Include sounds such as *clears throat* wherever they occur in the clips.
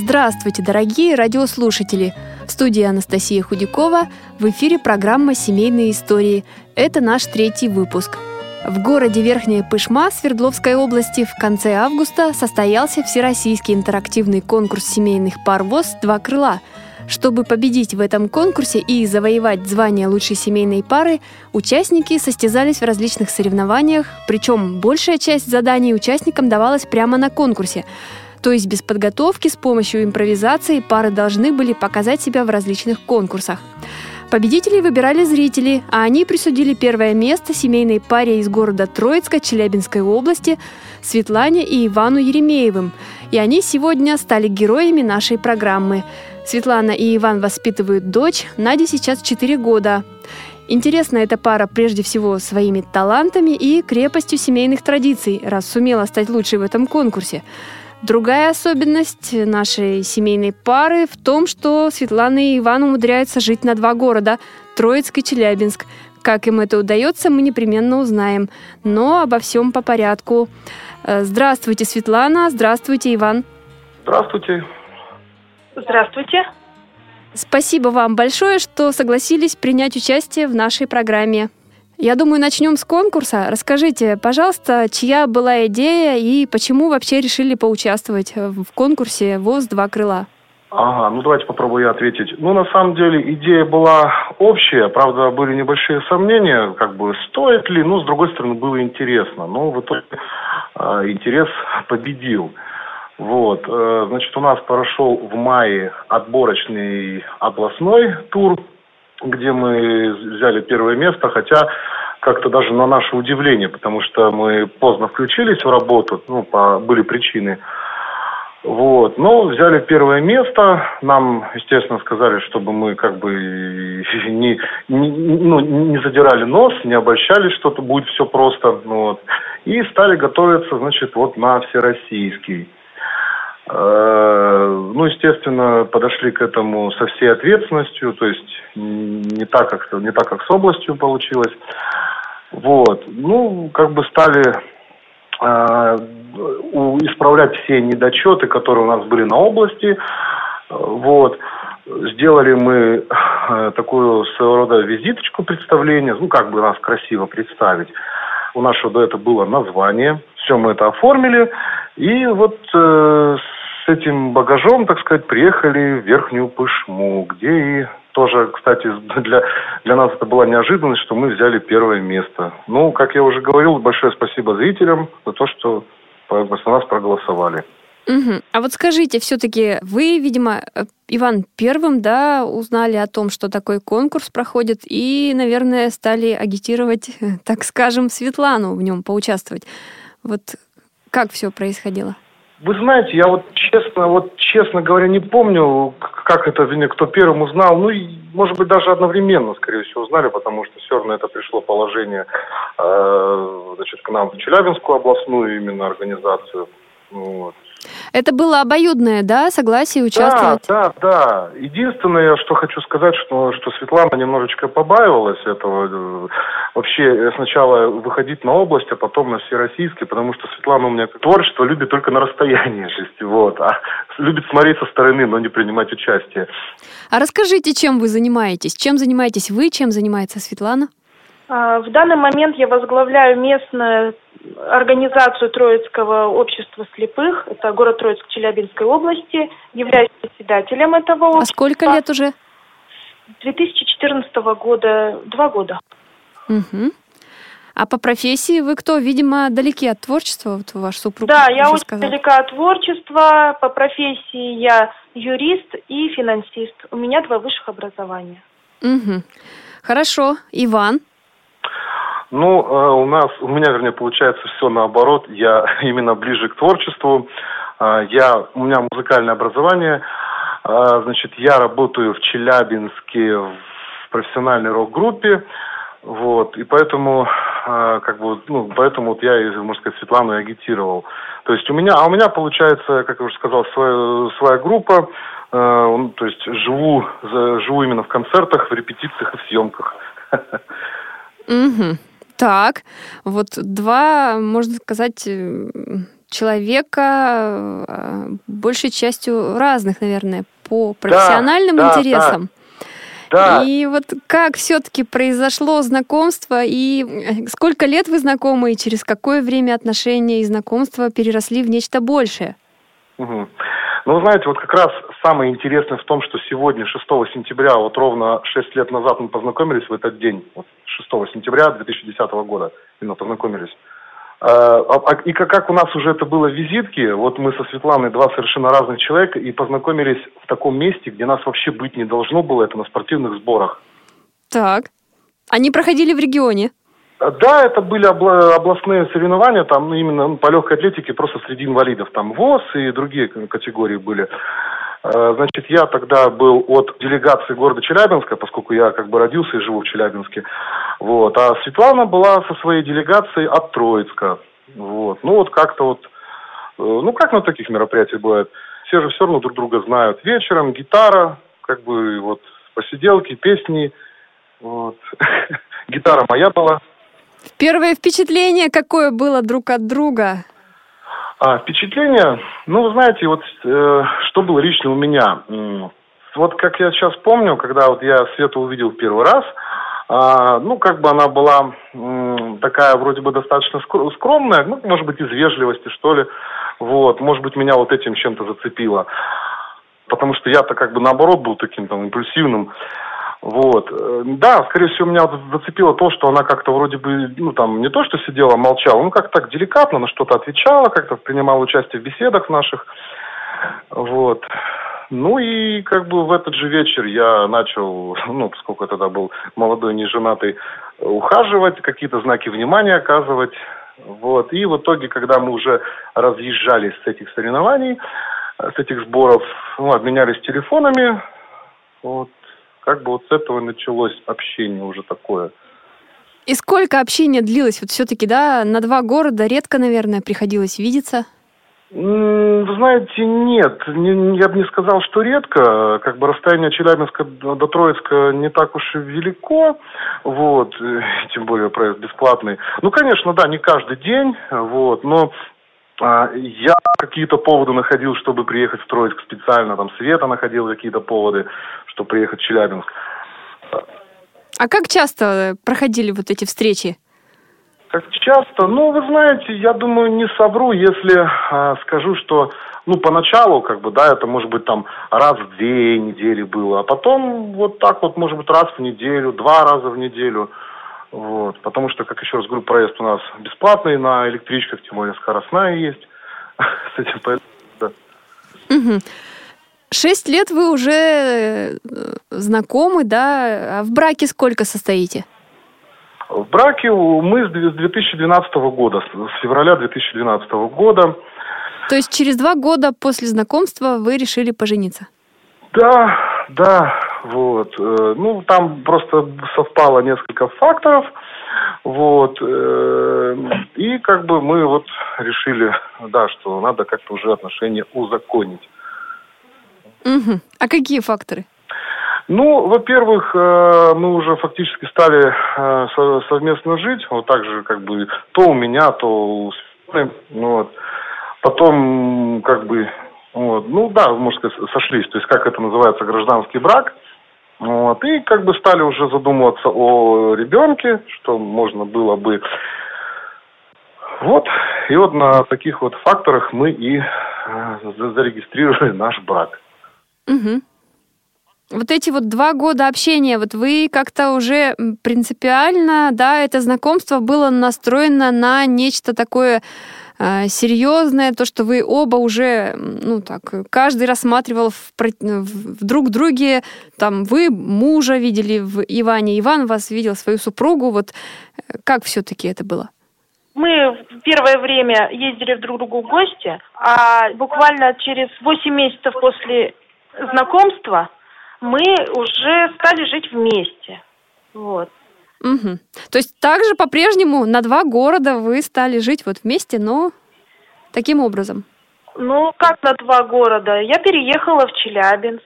Здравствуйте, дорогие радиослушатели! В студии Анастасия Худякова в эфире программа «Семейные истории». Это наш третий выпуск. В городе Верхняя Пышма Свердловской области в конце августа состоялся Всероссийский интерактивный конкурс семейных пар ВОЗ «Два крыла», чтобы победить в этом конкурсе и завоевать звание лучшей семейной пары, участники состязались в различных соревнованиях, причем большая часть заданий участникам давалась прямо на конкурсе – то есть без подготовки, с помощью импровизации пары должны были показать себя в различных конкурсах. Победителей выбирали зрители, а они присудили первое место семейной паре из города Троицка Челябинской области Светлане и Ивану Еремеевым. И они сегодня стали героями нашей программы. Светлана и Иван воспитывают дочь, Наде сейчас 4 года. Интересна эта пара прежде всего своими талантами и крепостью семейных традиций, раз сумела стать лучшей в этом конкурсе. Другая особенность нашей семейной пары в том, что Светлана и Иван умудряются жить на два города – Троицк и Челябинск. Как им это удается, мы непременно узнаем. Но обо всем по порядку. Э, здравствуйте, Светлана. Здравствуйте, Иван. Здравствуйте. Здравствуйте. Спасибо вам большое, что согласились принять участие в нашей программе. Я думаю, начнем с конкурса. Расскажите, пожалуйста, чья была идея и почему вообще решили поучаствовать в конкурсе ВОЗ «Два крыла»? Ага, ну давайте попробую ответить. Ну, на самом деле, идея была общая, правда, были небольшие сомнения, как бы стоит ли, но, с другой стороны, было интересно. Но в итоге э, интерес победил. Вот, э, значит, у нас прошел в мае отборочный областной тур где мы взяли первое место, хотя как-то даже на наше удивление, потому что мы поздно включились в работу, ну, по, были причины. Вот, но взяли первое место, нам, естественно, сказали, чтобы мы как бы *laughs* не, не, ну, не задирали нос, не обольщались, что-то будет все просто, вот, и стали готовиться, значит, вот на всероссийский. Э, ну, естественно, подошли к этому со всей ответственностью, то есть не так, как, не так, как с областью получилось. Вот. Ну, как бы стали э, исправлять все недочеты, которые у нас были на области. Вот. Сделали мы э, такую своего рода визиточку представления, ну, как бы нас красиво представить. У нашего этого было название. Все мы это оформили. И вот э, с этим багажом, так сказать, приехали в Верхнюю Пышму, где и тоже, кстати, *laughs* для, для нас это была неожиданность, что мы взяли первое место. Ну, как я уже говорил, большое спасибо зрителям за то, что за нас проголосовали. Угу. А вот скажите, все-таки вы, видимо, э, Иван, первым, да, узнали о том, что такой конкурс проходит, и, наверное, стали агитировать, *laughs* так скажем, Светлану в нем поучаствовать. Вот как все происходило? Вы знаете, я вот честно, вот честно говоря, не помню, как это, кто первым узнал. Ну, может быть, даже одновременно, скорее всего, узнали, потому что все равно это пришло положение, э, значит, к нам в Челябинскую областную именно организацию. Вот. Это было обоюдное, да, согласие участвовать? Да, да, да. Единственное, что хочу сказать, что, что Светлана немножечко побаивалась этого. Вообще сначала выходить на область, а потом на всероссийский, потому что Светлана у меня творчество любит только на расстоянии жести, вот. А любит смотреть со стороны, но не принимать участие. А расскажите, чем вы занимаетесь? Чем занимаетесь вы, чем занимается Светлана? А, в данный момент я возглавляю местную организацию Троицкого общества слепых. Это город Троицк Челябинской области. Являюсь председателем этого общества. А сколько лет уже? 2014 года, два года. Угу. А по профессии вы кто? Видимо, далеки от творчества, вот ваш супруг. Да, я очень сказал. далека от творчества. По профессии я юрист и финансист. У меня два высших образования. Угу. Хорошо. Иван? Ну, э, у нас, у меня, вернее, получается все наоборот. Я *laughs* именно ближе к творчеству. А, я, у меня музыкальное образование, а, значит, я работаю в Челябинске в профессиональной рок-группе, вот, и поэтому, как бы, ну, поэтому вот я, можно сказать, Светлану и агитировал. То есть у меня, а у меня получается, как я уже сказал, своя, своя группа, э, то есть живу, живу именно в концертах, в репетициях и в съемках. *laughs* Угу. Так, вот два, можно сказать, э, человека э, большей частью разных, наверное, по профессиональным да, интересам. Да, да. И вот как все-таки произошло знакомство и э, сколько лет вы знакомы и через какое время отношения и знакомства переросли в нечто большее? Угу. Ну, знаете, вот как раз самое интересное в том, что сегодня, 6 сентября, вот ровно 6 лет назад мы познакомились в этот день, вот 6 сентября 2010 года именно познакомились. А, а, и как у нас уже это было в визитке, вот мы со Светланой два совершенно разных человека и познакомились в таком месте, где нас вообще быть не должно было, это на спортивных сборах. Так. Они проходили в регионе? Да, это были областные соревнования, там именно по легкой атлетике, просто среди инвалидов. Там ВОЗ и другие категории были. Э, значит, я тогда был от делегации города Челябинска, поскольку я как бы родился и живу в Челябинске. Вот. А Светлана была со своей делегацией от Троицка. Вот. Ну вот как-то вот, э, ну как на таких мероприятиях бывает. Все же все равно друг друга знают. Вечером гитара, как бы вот посиделки, песни. Вот. *laughs* Гитара моя была. Первое впечатление какое было друг от друга? А, впечатление, ну, вы знаете, вот э, что было лично у меня. Вот как я сейчас помню, когда вот я Свету увидел в первый раз, а, ну, как бы она была м, такая вроде бы достаточно скромная, ну, может быть, из вежливости, что ли. Вот, может быть, меня вот этим чем-то зацепило. Потому что я-то как бы наоборот был таким там импульсивным. Вот. Э, да, скорее всего, меня зацепило то, что она как-то вроде бы, ну, там, не то, что сидела, молчала, ну, как-то так деликатно на что-то отвечала, как-то принимала участие в беседах наших. Вот. Ну и как бы в этот же вечер я начал, *laughs* ну, поскольку я тогда был молодой, неженатый, ухаживать, какие-то знаки внимания оказывать. Вот. И в итоге, когда мы уже разъезжались с этих соревнований, с этих сборов, ну, обменялись телефонами, вот, как бы вот с этого началось общение уже такое. И сколько общения длилось? Вот все-таки, да, на два города редко, наверное, приходилось видеться? Вы знаете, нет, не, я бы не сказал, что редко. Как бы расстояние Челябинска до Троицка не так уж и велико, вот, *laughs* тем более проезд бесплатный. Ну, конечно, да, не каждый день, вот, но я какие-то поводы находил, чтобы приехать в Троицк специально. Там Света находил какие-то поводы, чтобы приехать в Челябинск. А как часто проходили вот эти встречи? Как часто? Ну, вы знаете, я думаю, не совру, если а, скажу, что, ну, поначалу, как бы, да, это может быть там раз в две недели было, а потом вот так вот, может быть, раз в неделю, два раза в неделю. Вот, потому что, как еще раз говорю, проезд у нас бесплатный на электричках, тем более скоростная есть. *laughs* С этим поэтому, да. Шесть лет вы уже э, знакомы, да? А в браке сколько состоите? В браке мы с 2012 года, с февраля 2012 года. То есть через два года после знакомства вы решили пожениться? Да, да, вот. Э, ну, там просто совпало несколько факторов. Вот. Э, и как бы мы вот решили, да, что надо как-то уже отношения узаконить. Угу. А какие факторы? Ну, во-первых, э, мы уже фактически стали совместно жить. Вот так же, как бы, то у меня, то у Светланы. Ну, вот. Потом, как бы, вот. Ну да, можно сказать, сошлись. То есть как это называется, гражданский брак. Вот. И как бы стали уже задумываться о ребенке, что можно было бы... Вот. И вот на таких вот факторах мы и э, зарегистрировали наш брак. Угу. Вот эти вот два года общения, вот вы как-то уже принципиально, да, это знакомство было настроено на нечто такое серьезное, то, что вы оба уже, ну так, каждый рассматривал в, в друг друге, там, вы мужа видели в Иване, Иван вас видел свою супругу, вот э, как все-таки это было? Мы в первое время ездили друг к другу в гости, а буквально через 8 месяцев после знакомства мы уже стали жить вместе. Вот. Угу. То есть также по-прежнему на два города вы стали жить вот вместе, но таким образом? Ну, как на два города? Я переехала в Челябинск.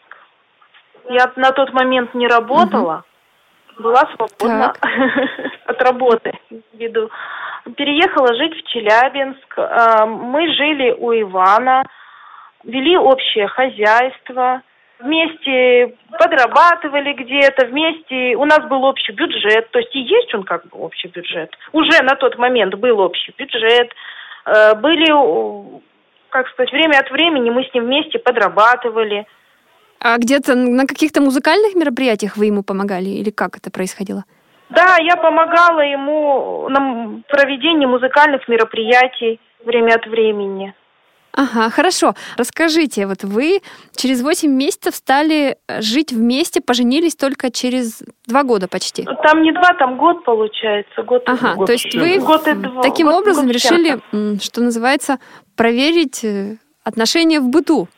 Я на тот момент не работала, угу. была свободна *laughs* от работы, ввиду. Переехала жить в Челябинск. А, мы жили у Ивана, вели общее хозяйство вместе подрабатывали где-то, вместе, у нас был общий бюджет, то есть и есть он как бы общий бюджет. Уже на тот момент был общий бюджет, э, были, как сказать, время от времени мы с ним вместе подрабатывали. А где-то на каких-то музыкальных мероприятиях вы ему помогали или как это происходило? Да, я помогала ему на проведении музыкальных мероприятий время от времени. Ага, хорошо. Расскажите, вот вы через 8 месяцев стали э, жить вместе, поженились только через два года почти. Там не два, там год получается. Год ага, год то есть вы год и два, таким год, образом год решили, что называется, проверить э, отношения в быту.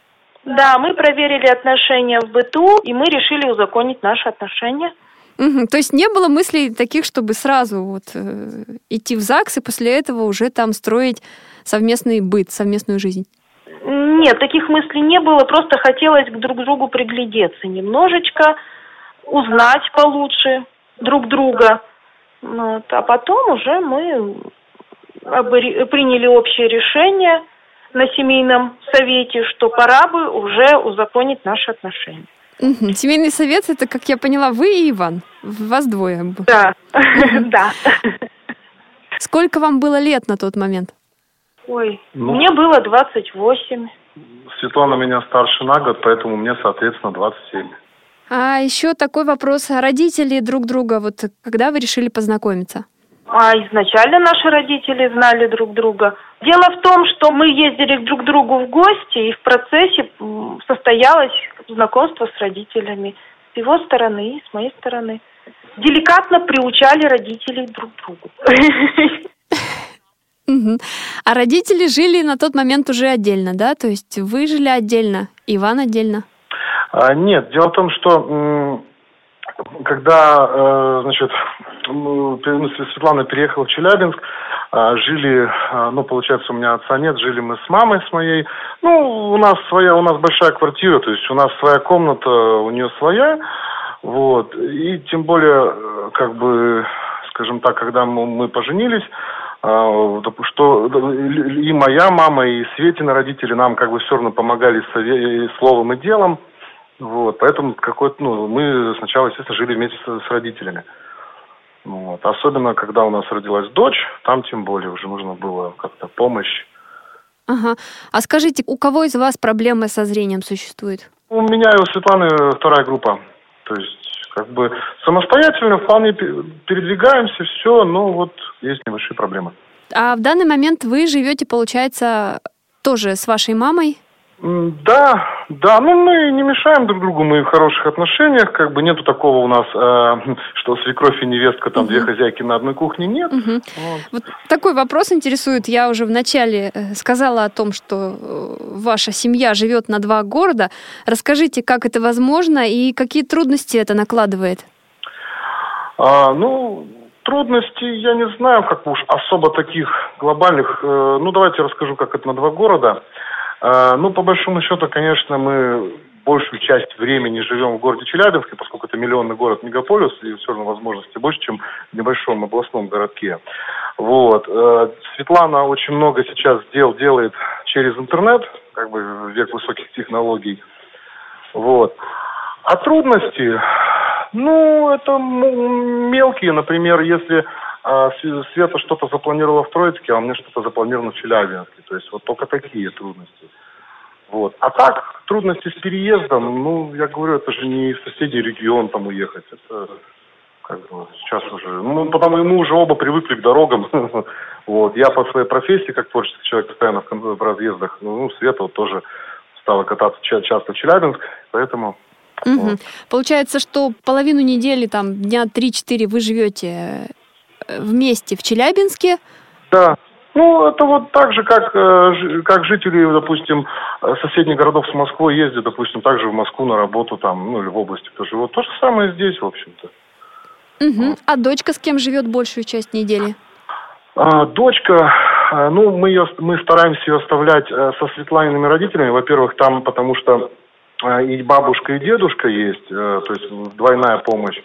Да, мы проверили отношения в быту, и мы решили узаконить наши отношения. Угу. То есть не было мыслей таких, чтобы сразу вот э, идти в ЗАГС и после этого уже там строить совместный быт, совместную жизнь? Нет, таких мыслей не было. Просто хотелось к друг другу приглядеться немножечко, узнать получше друг друга. Вот. А потом уже мы приняли общее решение на семейном совете, что пора бы уже узаконить наши отношения. Угу. Семейный совет это, как я поняла, вы и Иван. Вас двое. Да, *laughs* да. Сколько вам было лет на тот момент? Ой, ну, мне было 28. Светлана меня старше на год, поэтому мне, соответственно, 27. А еще такой вопрос. Родители друг друга, вот когда вы решили познакомиться? А изначально наши родители знали друг друга. Дело в том, что мы ездили друг к другу в гости, и в процессе состоялось знакомство с родителями. С его стороны и с моей стороны. Деликатно приучали родителей друг к другу. *laughs* А родители жили на тот момент уже отдельно, да? То есть вы жили отдельно, Иван отдельно? А, нет, дело в том, что когда, э, значит, ну, Светлана переехала в Челябинск, а, жили, а, ну, получается, у меня отца нет, жили мы с мамой, с моей. Ну, у нас своя, у нас большая квартира, то есть у нас своя комната, у нее своя. Вот. И тем более, э, как бы, скажем так, когда мы, мы поженились, что и моя мама, и Светина родители нам как бы все равно помогали словом и делом. Вот, поэтому какой-то, ну, мы сначала, естественно, жили вместе с, с родителями. Вот. Особенно, когда у нас родилась дочь, там тем более уже нужно было как-то помощь. Ага. А скажите, у кого из вас проблемы со зрением существуют? У меня и у Светланы вторая группа. То есть как бы самостоятельно вполне передвигаемся, все, но вот есть небольшие проблемы. А в данный момент вы живете, получается, тоже с вашей мамой? Да, да, ну мы не мешаем друг другу, мы в хороших отношениях, как бы нету такого у нас, э, *laughs* что свекровь и невестка, там угу. две хозяйки на одной кухне, нет. Угу. Вот. вот такой вопрос интересует. Я уже вначале э, сказала о том, что э, ваша семья живет на два города. Расскажите, как это возможно и какие трудности это накладывает? А, ну, трудности я не знаю, как уж особо таких глобальных. Э, ну, давайте расскажу, как это на два города. А, ну, по большому счету, конечно, мы большую часть времени живем в городе Челябинске, поскольку это миллионный город мегаполис, и все равно возможности больше, чем в небольшом областном городке. Вот. Э, Светлана очень много сейчас дел делает через интернет, как бы век высоких технологий. Вот. А трудности, ну, это мелкие, например, если а Света что-то запланировала в Троицке, а у меня что-то запланировано в Челябинске. То есть вот только такие трудности. Вот. А так, трудности с переездом, ну, я говорю, это же не в соседний регион там уехать. Это как бы сейчас уже, ну, потому мы уже оба привыкли к дорогам. *laughs* вот. Я по своей профессии, как творческий человек, постоянно в, в разъездах. Ну, Света вот тоже стала кататься часто в Челябинск, поэтому Угу. Вот. Получается, что половину недели, там, дня 3-4 вы живете Э, вместе в Челябинске, Да. Ну, это вот так же, как, э, как жители, допустим, соседних городов с Москвой ездят, допустим, также в Москву на работу там, ну, или в области кто живет. То же самое здесь, в общем-то. Угу. А дочка с кем живет большую часть недели? А, дочка, а, ну, мы, ее, мы стараемся ее оставлять э, со Светланиными родителями. Во-первых, там, потому что э, и бабушка, и дедушка есть, э, то есть двойная помощь.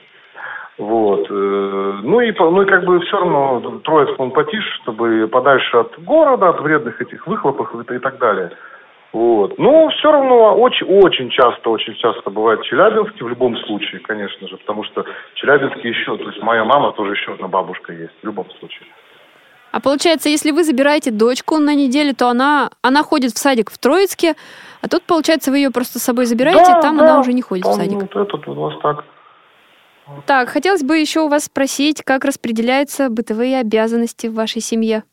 Вот. Ну и, ну и как бы все равно Троицк он потише, чтобы подальше от города, от вредных этих выхлопов и, и так далее. Вот. Но все равно очень, очень часто, очень часто бывает в Челябинске, в любом случае, конечно же, потому что в Челябинске еще, то есть моя мама тоже еще одна бабушка есть, в любом случае. А получается, если вы забираете дочку на неделю, то она, она ходит в садик в Троицке, а тут, получается, вы ее просто с собой забираете, да, там да, она уже не ходит там, в садик. Вот этот у вас так. Так, хотелось бы еще у вас спросить, как распределяются бытовые обязанности в вашей семье?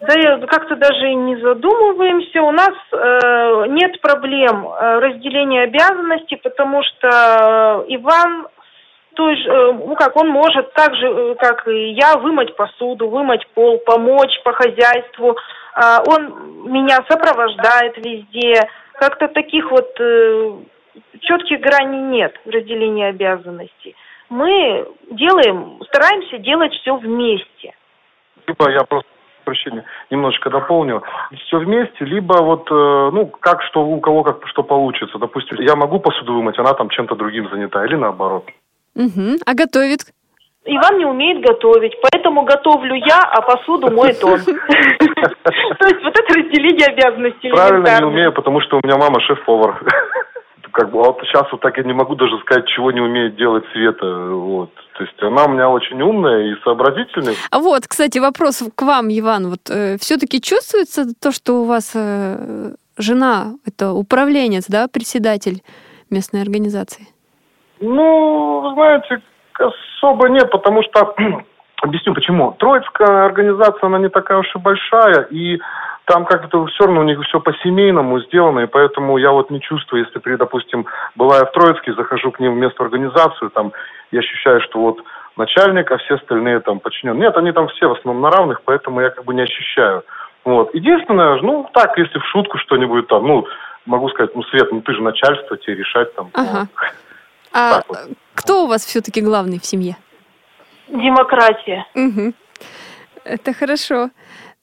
Да, как-то даже и не задумываемся. У нас э, нет проблем э, разделения обязанностей, потому что э, Иван то же, э, ну как, он может так же, как и я, вымыть посуду, вымыть пол, помочь по хозяйству. А, он меня сопровождает везде. Как-то таких вот четких граней нет в разделении обязанностей. Мы делаем, стараемся делать все вместе. Либо я просто прощения, немножечко дополню. Все вместе, либо вот, ну, как что, у кого как что получится. Допустим, я могу посуду вымыть, она там чем-то другим занята, или наоборот. Угу. А готовит? Иван не умеет готовить, поэтому готовлю я, а посуду моет он. *laughs* То есть вот это разделение обязанностей Правильно, не умею, потому что у меня мама шеф-повар. Как бы вот сейчас вот так я не могу даже сказать, чего не умеет делать Света. Вот. То есть она у меня очень умная и сообразительная. А вот, кстати, вопрос к вам, Иван. Вот э, все-таки чувствуется то, что у вас э, жена это управленец, да, председатель местной организации? Ну, знаете, особо нет, потому что *clears throat* Объясню почему. Троицкая организация, она не такая уж и большая, и там как-то все равно у них все по-семейному сделано, и поэтому я вот не чувствую, если, при, допустим, бывая в Троицке, захожу к ним в местную организацию, там, я ощущаю, что вот начальник, а все остальные там подчинены. Нет, они там все в основном на равных, поэтому я как бы не ощущаю. Вот. Единственное, ну, так, если в шутку что-нибудь там, ну, могу сказать, ну, Свет, ну, ты же начальство, тебе решать там. Ага. Вот. *laughs* А вот. кто у вас все-таки главный в семье? Демократия. Угу. Это хорошо.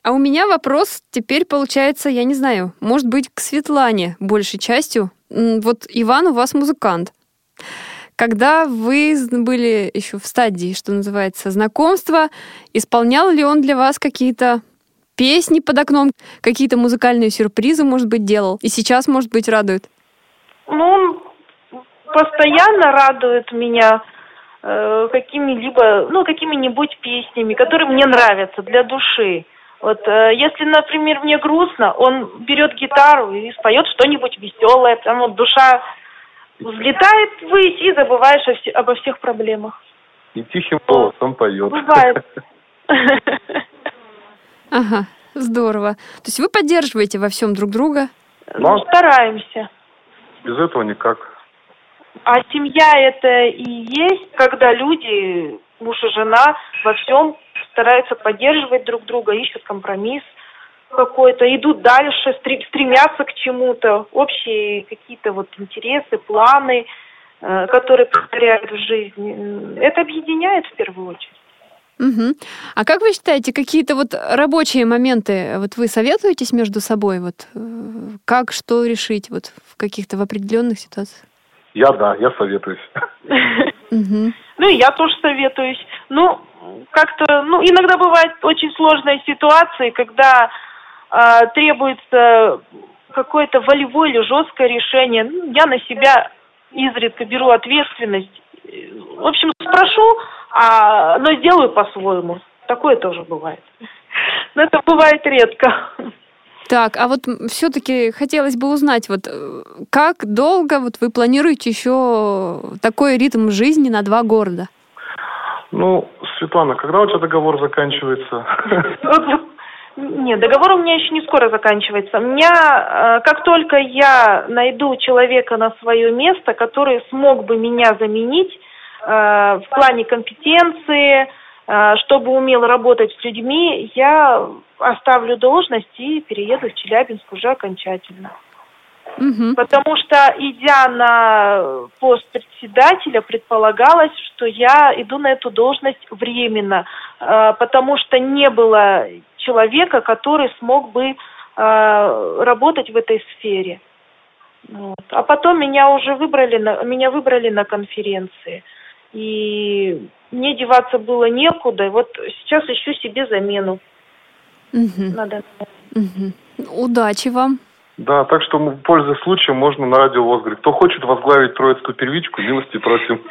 А у меня вопрос теперь получается, я не знаю, может быть, к Светлане большей частью. Вот Иван у вас музыкант. Когда вы были еще в стадии, что называется, знакомства, исполнял ли он для вас какие-то песни под окном, какие-то музыкальные сюрпризы, может быть, делал? И сейчас, может быть, радует? Ну, постоянно радует меня э, какими-либо, ну, какими-нибудь песнями, которые мне нравятся для души. Вот э, если, например, мне грустно, он берет гитару и споет что-нибудь веселое, прям вот душа взлетает ввысь и забываешь о вс- обо всех проблемах. И тихим голосом поет. Бывает. *laughs* Ага, здорово. То есть вы поддерживаете во всем друг друга? Ну, стараемся. Без этого никак. А семья это и есть, когда люди, муж и жена, во всем стараются поддерживать друг друга, ищут компромисс какой-то, идут дальше, стремятся к чему-то, общие какие-то вот интересы, планы, э, которые повторяют в жизни. Это объединяет в первую очередь. Угу. А как вы считаете, какие-то вот рабочие моменты, вот вы советуетесь между собой, вот э, как что решить вот в каких-то в определенных ситуациях? Я да, я советуюсь. Ну и я тоже советуюсь. Ну, как-то, ну, иногда бывают очень сложные ситуации, когда э, требуется какое-то волевое или жесткое решение. Ну, я на себя изредка беру ответственность. В общем, спрошу, а, но сделаю по-своему. Такое тоже бывает. *laughs* Но это бывает редко. Так, а вот все-таки хотелось бы узнать, вот э, как долго вот вы планируете еще такой ритм жизни на два города? Ну, Светлана, когда у тебя договор заканчивается? *laughs* Нет, договор у меня еще не скоро заканчивается. У меня, э, как только я найду человека на свое место, который смог бы меня заменить э, в плане компетенции, э, чтобы умел работать с людьми, я оставлю должность и перееду в Челябинск уже окончательно. Угу. Потому что, идя на пост председателя, предполагалось, что я иду на эту должность временно, э, потому что не было человека, который смог бы э, работать в этой сфере. Вот. А потом меня уже выбрали на, меня выбрали на конференции. И мне деваться было некуда. И вот сейчас ищу себе замену. Угу. Надо. Угу. Удачи вам. Да, так что, ну, пользуясь случаем, можно на радио ВОЗ говорить. Кто хочет возглавить Троицкую первичку, милости просим.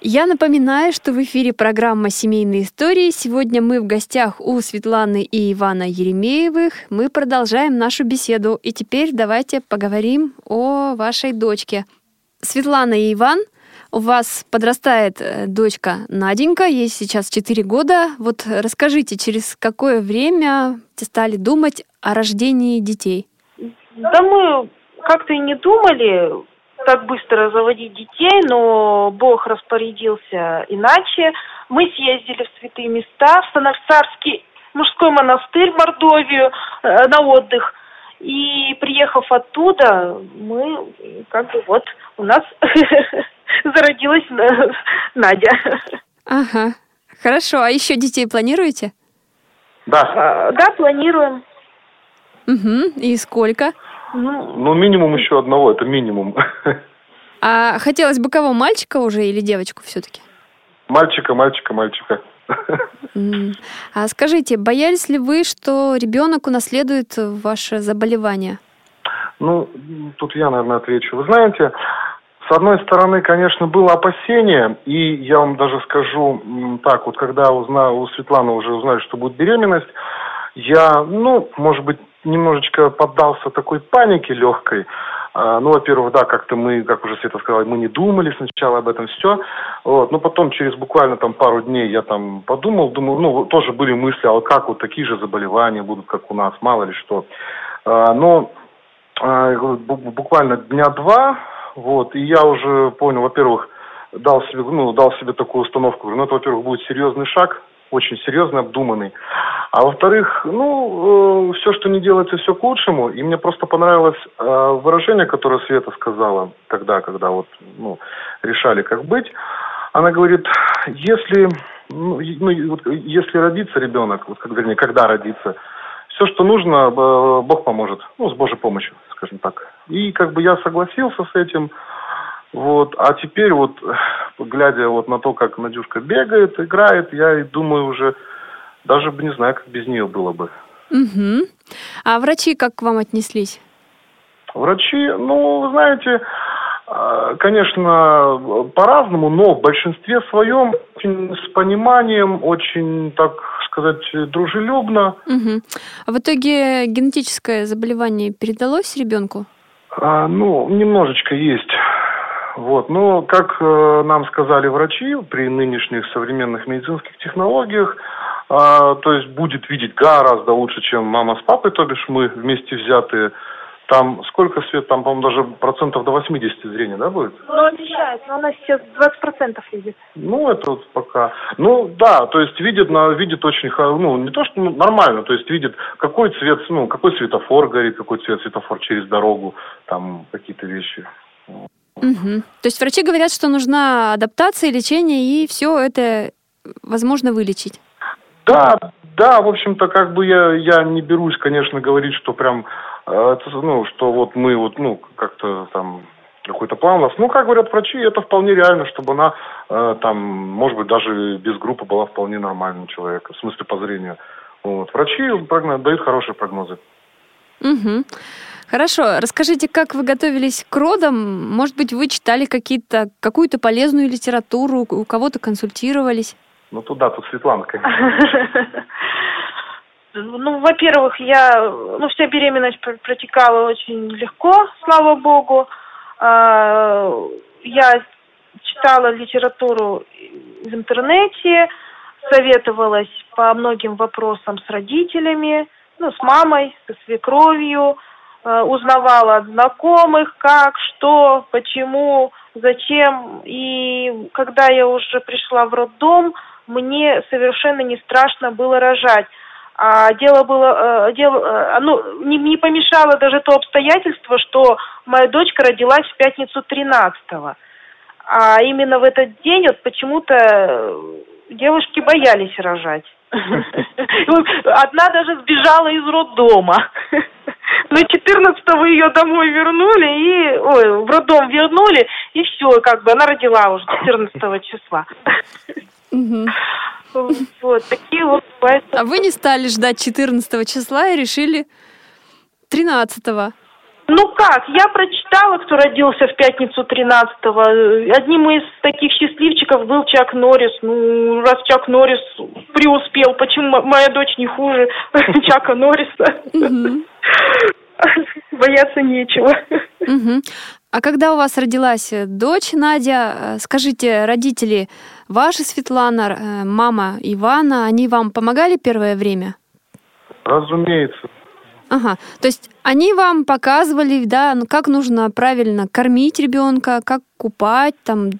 Я напоминаю, что в эфире программа «Семейные истории». Сегодня мы в гостях у Светланы и Ивана Еремеевых. Мы продолжаем нашу беседу. И теперь давайте поговорим о вашей дочке. Светлана и Иван, у вас подрастает э, дочка Наденька, ей сейчас 4 года. Вот расскажите, через какое время стали думать о рождении детей? Да мы как-то и не думали так быстро заводить детей, но Бог распорядился иначе. Мы съездили в святые места, в Санавцарский мужской монастырь в Мордовию э, на отдых. И приехав оттуда, мы как бы вот у нас *laughs* зародилась Надя. Ага. Хорошо. А еще детей планируете? Да. А, Да, планируем. Угу. И сколько? Ну, Ну, минимум еще одного, это минимум. А хотелось бы кого, мальчика уже или девочку все-таки? Мальчика, мальчика, мальчика. А скажите, боялись ли вы, что ребенок унаследует ваше заболевание? Ну, тут я, наверное, отвечу. Вы знаете, с одной стороны, конечно, было опасение, и я вам даже скажу так, вот когда узнал, у Светланы уже узнали, что будет беременность, я, ну, может быть, немножечко поддался такой панике легкой. А, Ну, во-первых, да, как-то мы, как уже Света сказала, мы не думали сначала об этом все. Вот. Но потом, через буквально там пару дней я там подумал, думаю, ну, вот тоже были мысли, а как вот такие же заболевания будут, как у нас, мало ли что. А, Но а, бу- буквально дня два, вот, и я уже понял, во-первых, дал себе, ну, дал себе такую установку, говорю, ну, это, во-первых, будет серьезный шаг, очень серьезный, обдуманный. А во-вторых, ну, все, что не делается, все к лучшему. И мне просто понравилось э, выражение, которое Света сказала тогда, когда вот, ну, решали, как быть. Она говорит, если, ну, ну, вот если родится ребенок, вот, как, вернее, когда родится, все, что нужно, э, Бог поможет. Ну, с Божьей помощью, скажем так. И как бы я согласился с этим. Вот. А теперь вот, глядя вот на то, как Надюшка бегает, играет, я и думаю уже, даже бы не знаю, как без нее было бы. Угу. А врачи как к вам отнеслись? Врачи, ну, вы знаете, э, конечно, по-разному, но в большинстве своем очень с пониманием, очень, так сказать, дружелюбно. Угу. А в итоге генетическое заболевание передалось ребенку? А, ну, немножечко есть. Вот. Но, как э, нам сказали врачи, при нынешних современных медицинских технологиях, а, то есть будет видеть гораздо лучше, чем мама с папой, то бишь мы вместе взятые. Там сколько свет, там, по-моему, даже процентов до 80 зрения, да, будет? ну, обещает, но она сейчас 20% видит. Ну, это вот пока. Ну, да, то есть видит, на, видит очень, хо- ну, не то, что ну, нормально, то есть видит, какой цвет, ну, какой светофор горит, какой цвет светофор через дорогу, там какие-то вещи. Угу. То есть врачи говорят, что нужна адаптация, лечение, и все это возможно вылечить. Да, да, в общем-то, как бы я, я не берусь, конечно, говорить, что прям, это, ну, что вот мы вот, ну, как-то там какой-то план у нас. Ну, как говорят врачи, это вполне реально, чтобы она э, там, может быть, даже без группы была вполне нормальным человеком, в смысле по зрению. Вот. Врачи прогно- дают хорошие прогнозы. Угу. Хорошо, расскажите, как вы готовились к родам? Может быть, вы читали какие-то, какую-то полезную литературу, у кого-то консультировались? Ну, туда, тут Светлана, конечно. *laughs* Ну, во-первых, я, ну, вся беременность пр- протекала очень легко, слава богу. А, Я читала литературу в интернете, советовалась по многим вопросам с родителями, ну, с мамой, со свекровью, э, узнавала от знакомых, как, что, почему, зачем. И когда я уже пришла в роддом, мне совершенно не страшно было рожать. А дело было, э, дело, э, ну, не, не помешало даже то обстоятельство, что моя дочка родилась в пятницу 13-го. А именно в этот день вот почему-то девушки боялись рожать. Одна даже сбежала из роддома. Но 14-го ее домой вернули, и, ой, в роддом вернули, и все, как бы она родила уже 14 числа. Вот, такие вот бывают. А вы не стали ждать 14 числа и решили 13-го? Ну как, я прочитала, кто родился в пятницу 13-го. Одним из таких счастливчиков был Чак Норрис. Ну, раз Чак Норрис преуспел, почему моя дочь не хуже *laughs* Чака Норриса? *laughs* Бояться нечего. А когда у вас родилась дочь Надя, э, скажите, родители ваши, Светлана, э, мама Ивана, они вам помогали первое время? Разумеется. Ага, то есть они вам показывали, да, ну как нужно правильно кормить ребенка, как купать, там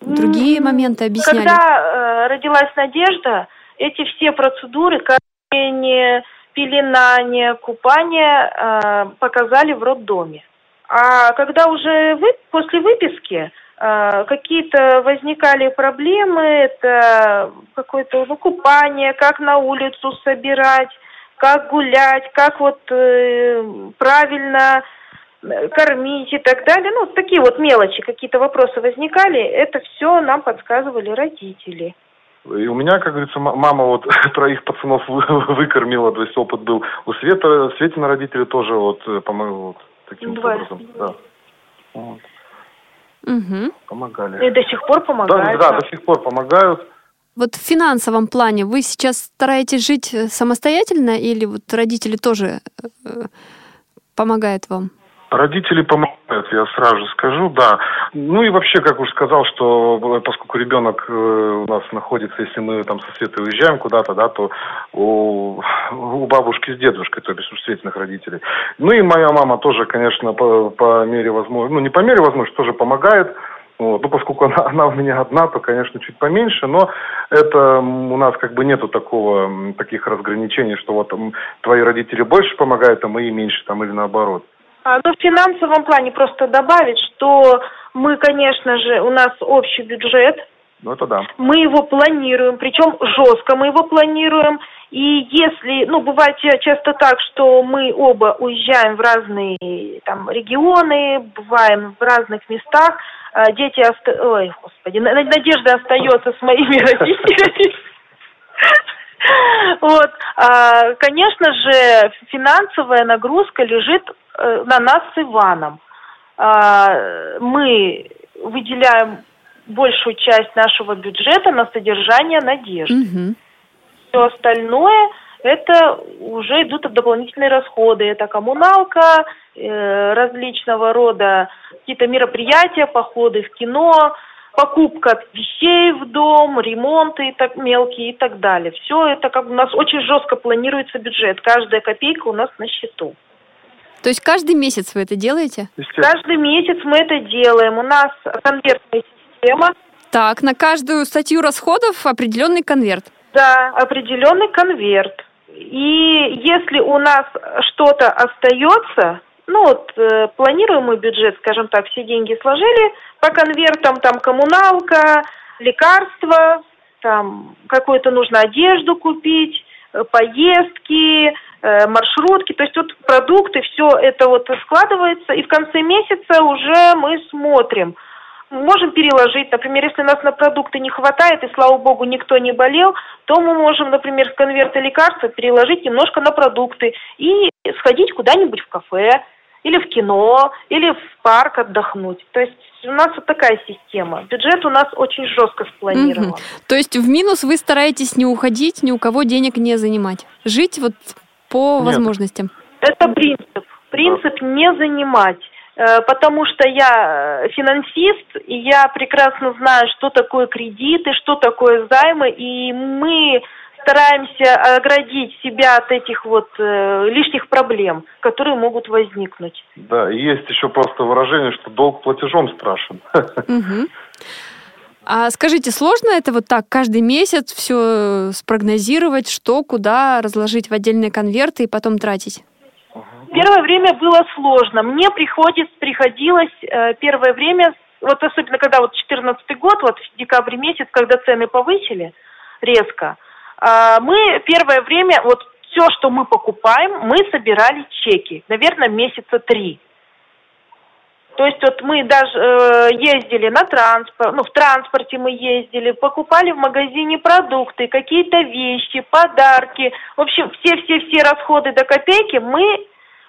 другие моменты объясняли. Когда э, родилась Надежда, эти все процедуры, кормление, пеленание, купание э, показали в роддоме. А когда уже вы, после выписки э, какие-то возникали проблемы, это какое-то ну, купание, как на улицу собирать, как гулять, как вот э, правильно э, кормить и так далее. Ну, такие вот мелочи, какие-то вопросы возникали, это все нам подсказывали родители. И у меня, как говорится, мама вот *laughs* троих пацанов *laughs* выкормила, то есть опыт был. У Света, Светина родители тоже вот, э, по-моему, вот таким Бывает. образом. Да. Вот. Угу. Помогали. И до сих пор помогают. Да, да, до сих пор помогают. Вот в финансовом плане вы сейчас стараетесь жить э, самостоятельно или вот родители тоже э, помогают вам? Родители помогают, я сразу же скажу, да. Ну и вообще, как уже сказал, что э, поскольку ребенок у нас находится, если мы там со Светой уезжаем куда-то, да, то у, у бабушки с дедушкой, то бишь у Светиных родителей. Ну и моя мама тоже, конечно, по, по мере возможности, ну не по мере возможности, тоже помогает. Вот. Ну, поскольку она, она у меня одна, то, конечно, чуть поменьше, но это у нас как бы нету такого, таких разграничений, что вот там, твои родители больше помогают, а мои меньше, там, или наоборот. А, ну, в финансовом плане просто добавить, что мы, конечно же, у нас общий бюджет, ну, это да. Мы его планируем, причем жестко мы его планируем. И если, ну, бывает часто так, что мы оба уезжаем в разные там регионы, бываем в разных местах, а, дети, оста... ой, господи, Надежда остается с моими родителями. Вот, а, конечно же, финансовая нагрузка лежит на нас с Иваном. А, мы выделяем большую часть нашего бюджета на содержание Надежды. Все остальное это уже идут дополнительные расходы. Это коммуналка, э, различного рода какие-то мероприятия, походы в кино, покупка вещей в дом, ремонты и так мелкие и так далее. Все это как у нас очень жестко планируется бюджет. Каждая копейка у нас на счету. То есть каждый месяц вы это делаете? Каждый месяц мы это делаем. У нас конвертная система. Так, на каждую статью расходов определенный конверт. Да, определенный конверт. И если у нас что-то остается, ну вот э, планируемый бюджет, скажем так, все деньги сложили по конвертам, там коммуналка, лекарства, там какую-то нужно одежду купить, э, поездки, маршрутки, то есть вот продукты, все это вот складывается, и в конце месяца уже мы смотрим – можем переложить. Например, если нас на продукты не хватает, и, слава богу, никто не болел, то мы можем, например, с конверта лекарства переложить немножко на продукты и сходить куда-нибудь в кафе, или в кино, или в парк отдохнуть. То есть у нас вот такая система. Бюджет у нас очень жестко спланирован. Угу. То есть в минус вы стараетесь не уходить, ни у кого денег не занимать. Жить вот по Нет. возможностям. Это принцип. Принцип не занимать. Э, потому что я э, финансист, и я прекрасно знаю, что такое кредиты, что такое займы, и мы стараемся оградить себя от этих вот э, лишних проблем, которые могут возникнуть. Да, и есть еще просто выражение, что долг платежом страшен. Угу. А скажите, сложно это вот так каждый месяц все спрогнозировать, что, куда разложить в отдельные конверты и потом тратить? Первое время было сложно. Мне приходит, приходилось э, первое время, вот особенно когда вот 14 год, вот в декабре месяц, когда цены повысили резко, э, мы первое время, вот все, что мы покупаем, мы собирали чеки, наверное, месяца три. То есть вот мы даже э, ездили на транспорт, ну в транспорте мы ездили, покупали в магазине продукты, какие-то вещи, подарки. В общем, все-все-все расходы до копейки мы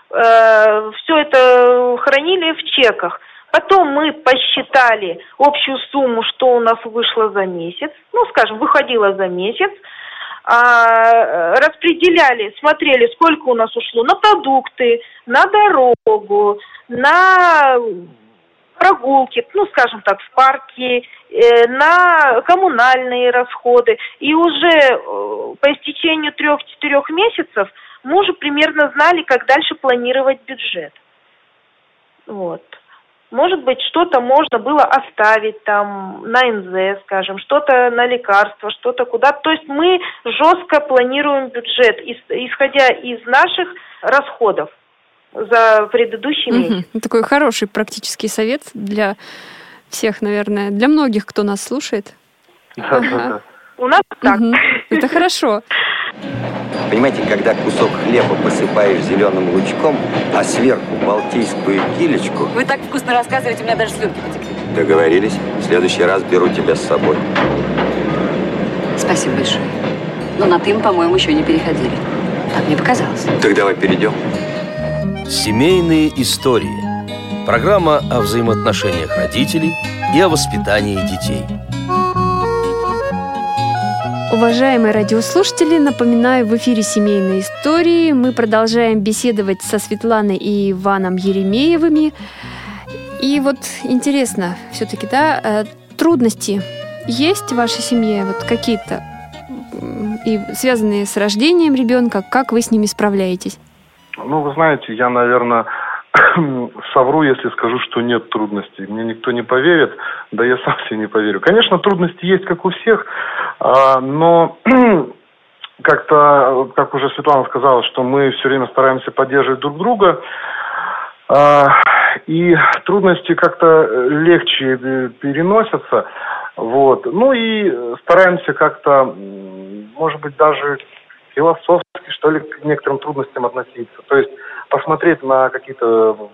э, все это хранили в чеках. Потом мы посчитали общую сумму, что у нас вышло за месяц, ну, скажем, выходило за месяц, а, распределяли, смотрели, сколько у нас ушло на продукты, на дорогу, на прогулки, ну, скажем так, в парке, э, на коммунальные расходы. И уже э, по истечению трех-четырех месяцев мы уже примерно знали, как дальше планировать бюджет. Вот. Может быть, что-то можно было оставить там на НЗ, скажем, что-то на лекарства, что-то куда. -то. то есть мы жестко планируем бюджет, исходя из наших расходов за предыдущий угу. месяц. Такой хороший практический совет для всех, наверное, для многих, кто нас слушает. Ага. У нас так. Угу. Это хорошо. *laughs* Понимаете, когда кусок хлеба посыпаешь зеленым лучком, а сверху балтийскую килечку... Вы так вкусно рассказываете, у меня даже слюнки потекли. Договорились. В следующий раз беру тебя с собой. Спасибо большое. Но на «ты» по-моему, еще не переходили. Так мне показалось. Так давай перейдем. Семейные истории. Программа о взаимоотношениях родителей и о воспитании детей. Уважаемые радиослушатели, напоминаю, в эфире «Семейные истории» мы продолжаем беседовать со Светланой и Иваном Еремеевыми. И вот интересно, все-таки, да, э, трудности есть в вашей семье, вот какие-то, и связанные с рождением ребенка, как вы с ними справляетесь? Ну, вы знаете, я, наверное, *clears throat* совру, если скажу, что нет трудностей. Мне никто не поверит, да я сам себе не поверю. Конечно, трудности есть, как у всех, а, но *clears throat* как-то, как уже Светлана сказала, что мы все время стараемся поддерживать друг друга, а, и трудности как-то легче переносятся, вот. Ну и стараемся как-то, может быть, даже философски, что ли, к некоторым трудностям относиться. То есть посмотреть на какие-то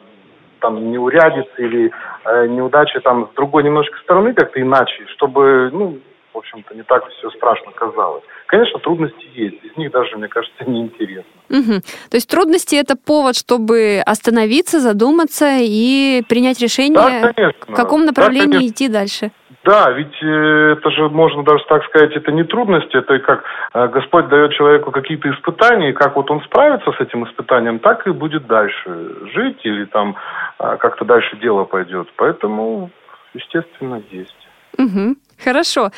там неурядицы или э, неудачи там с другой немножко стороны как-то иначе, чтобы, ну, в общем-то, не так все страшно казалось. Конечно, трудности есть, из них даже, мне кажется, *laughs* неинтересно. Угу. То есть трудности это повод, чтобы остановиться, задуматься и принять решение, да, конечно. в каком направлении да, идти дальше. Да, ведь э, это же, можно даже так сказать, это не трудности, это как э, Господь дает человеку какие-то испытания, и как вот он справится с этим испытанием, так и будет дальше жить или там э, как-то дальше дело пойдет. Поэтому, естественно, есть. Угу. Хорошо.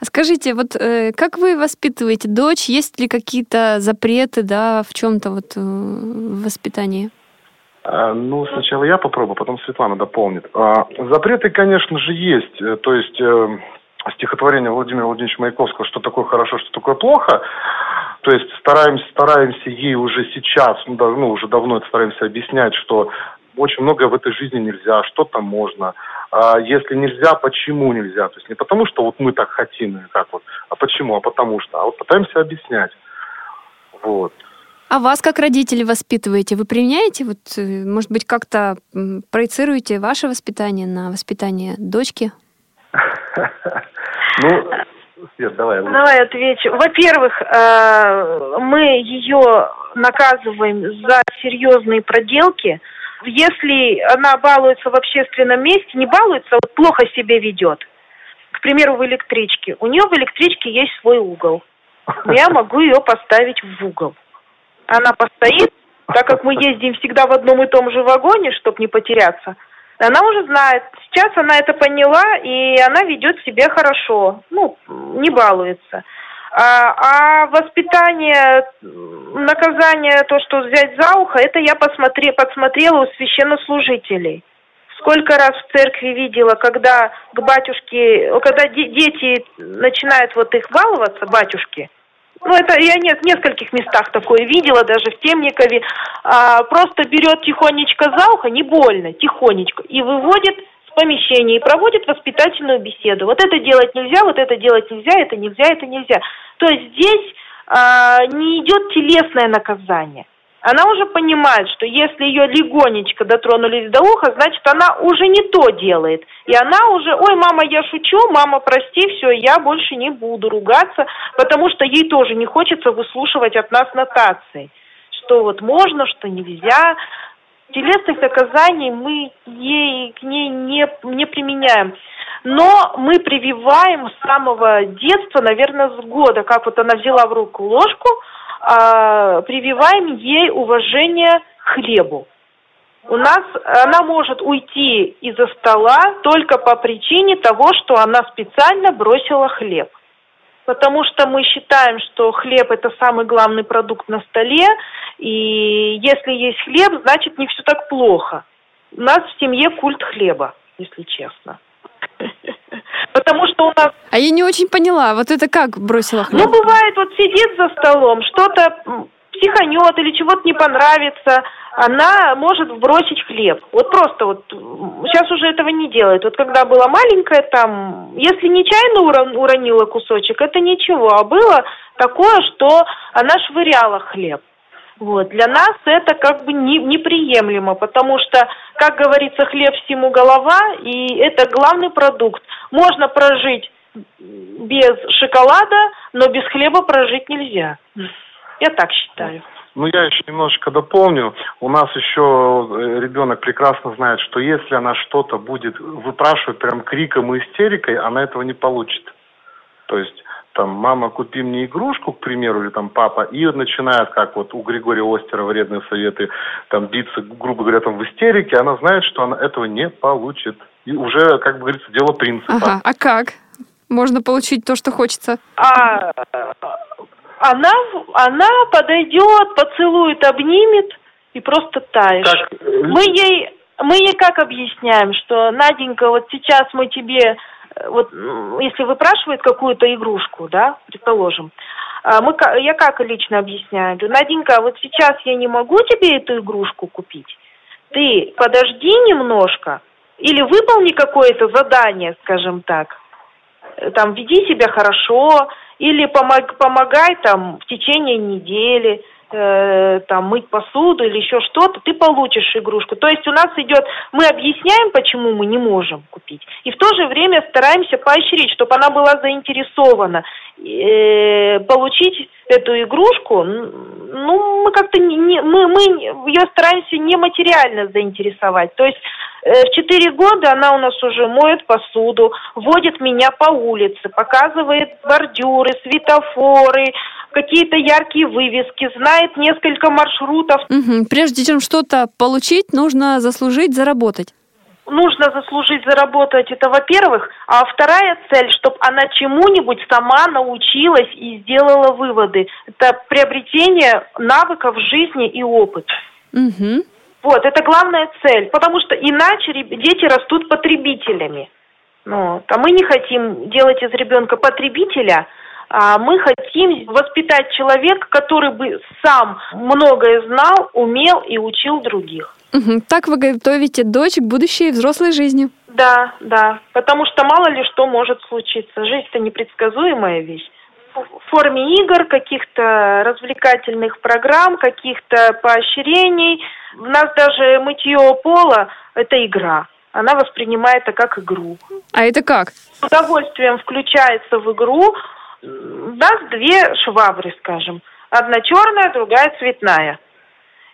А скажите, вот э, как вы воспитываете дочь? Есть ли какие-то запреты, да, в чем-то вот э, в воспитании? А, ну, сначала я попробую, потом Светлана дополнит. А, запреты, конечно же, есть. Э, то есть э, стихотворение Владимира Владимировича Маяковского «Что такое хорошо, что такое плохо». То есть стараемся, стараемся ей уже сейчас, ну, да, ну уже давно это стараемся объяснять, что очень многое в этой жизни нельзя, что-то можно. А если нельзя, почему нельзя? То есть не потому, что вот мы так хотим, как вот, а почему, а потому что. А вот пытаемся объяснять. Вот. А вас как родители воспитываете? Вы применяете, вот, э, может быть, как-то проецируете ваше воспитание на воспитание дочки? *laughs* Ну, Свет, давай. Давай отвечу. Во-первых, э, мы ее наказываем за серьезные проделки. Если она балуется в общественном месте, не балуется, а плохо себя ведет. К примеру, в электричке. У нее в электричке есть свой угол. Я могу ее поставить в угол она постоит, так как мы ездим всегда в одном и том же вагоне, чтобы не потеряться, она уже знает. Сейчас она это поняла, и она ведет себя хорошо, ну, не балуется. А, а воспитание, наказание, то, что взять за ухо, это я посмотре, подсмотрела у священнослужителей. Сколько раз в церкви видела, когда к батюшке, когда дети начинают вот их баловаться, батюшки, ну, это я нет, в нескольких местах такое видела, даже в Темникове. А, просто берет тихонечко за ухо, не больно, тихонечко, и выводит с помещения, и проводит воспитательную беседу. Вот это делать нельзя, вот это делать нельзя, это нельзя, это нельзя. То есть здесь а, не идет телесное наказание она уже понимает, что если ее легонечко дотронулись до уха, значит, она уже не то делает. И она уже, ой, мама, я шучу, мама, прости, все, я больше не буду ругаться, потому что ей тоже не хочется выслушивать от нас нотации, что вот можно, что нельзя. Телесных наказаний мы ей, к ней не, не применяем. Но мы прививаем с самого детства, наверное, с года, как вот она взяла в руку ложку – э, прививаем ей уважение к хлебу. У нас она может уйти из-за стола только по причине того, что она специально бросила хлеб. Потому что мы считаем, что хлеб это самый главный продукт на столе, и если есть хлеб, значит не все так плохо. У нас в семье культ хлеба, если честно. Потому что у нас... А я не очень поняла, вот это как бросила хлеб? Ну, бывает, вот сидит за столом, что-то психанет или чего-то не понравится, она может бросить хлеб. Вот просто вот, сейчас уже этого не делает. Вот когда была маленькая, там, если нечаянно уронила кусочек, это ничего. А было такое, что она швыряла хлеб. Вот. Для нас это как бы не, неприемлемо, потому что, как говорится, хлеб всему голова, и это главный продукт. Можно прожить без шоколада, но без хлеба прожить нельзя. Я так считаю. Ну, я еще немножечко дополню. У нас еще э, ребенок прекрасно знает, что если она что-то будет выпрашивать прям криком и истерикой, она этого не получит. То есть там, мама, купи мне игрушку, к примеру, или там папа, и начинает, как вот у Григория Остера вредные советы, там биться, грубо говоря, там в истерике, она знает, что она этого не получит. И уже, как бы говорится, дело принципа. Ага, а как? Можно получить то, что хочется? А, она, она подойдет, поцелует, обнимет и просто таешь. Как? Мы ей, мы ей как объясняем, что Наденька, вот сейчас мы тебе вот если выпрашивает какую-то игрушку, да, предположим, а мы, я как лично объясняю, Наденька, вот сейчас я не могу тебе эту игрушку купить, ты подожди немножко или выполни какое-то задание, скажем так, там веди себя хорошо или помог, помогай там в течение недели, э, там мыть посуду или еще что-то, ты получишь игрушку. То есть у нас идет, мы объясняем, почему мы не можем купить, и в то же время стараемся поощрить, чтобы она была заинтересована получить эту игрушку. Ну, мы как-то не, мы, мы ее стараемся не материально заинтересовать. То есть э, в четыре года она у нас уже моет посуду, водит меня по улице, показывает бордюры, светофоры, какие-то яркие вывески, знает несколько маршрутов. Угу. Прежде чем что-то получить, нужно заслужить, заработать нужно заслужить, заработать, это во-первых. А вторая цель, чтобы она чему-нибудь сама научилась и сделала выводы. Это приобретение навыков жизни и опыт. Угу. Вот, это главная цель. Потому что иначе дети растут потребителями. Ну, а мы не хотим делать из ребенка потребителя, а мы хотим воспитать человека, который бы сам многое знал, умел и учил других. Угу. Так вы готовите дочь к будущей взрослой жизни. Да, да. Потому что мало ли что может случиться. Жизнь-то непредсказуемая вещь. В форме игр, каких-то развлекательных программ, каких-то поощрений. У нас даже мытье пола – это игра. Она воспринимает это как игру. А это как? С удовольствием включается в игру, у нас две швабры, скажем. Одна черная, другая цветная.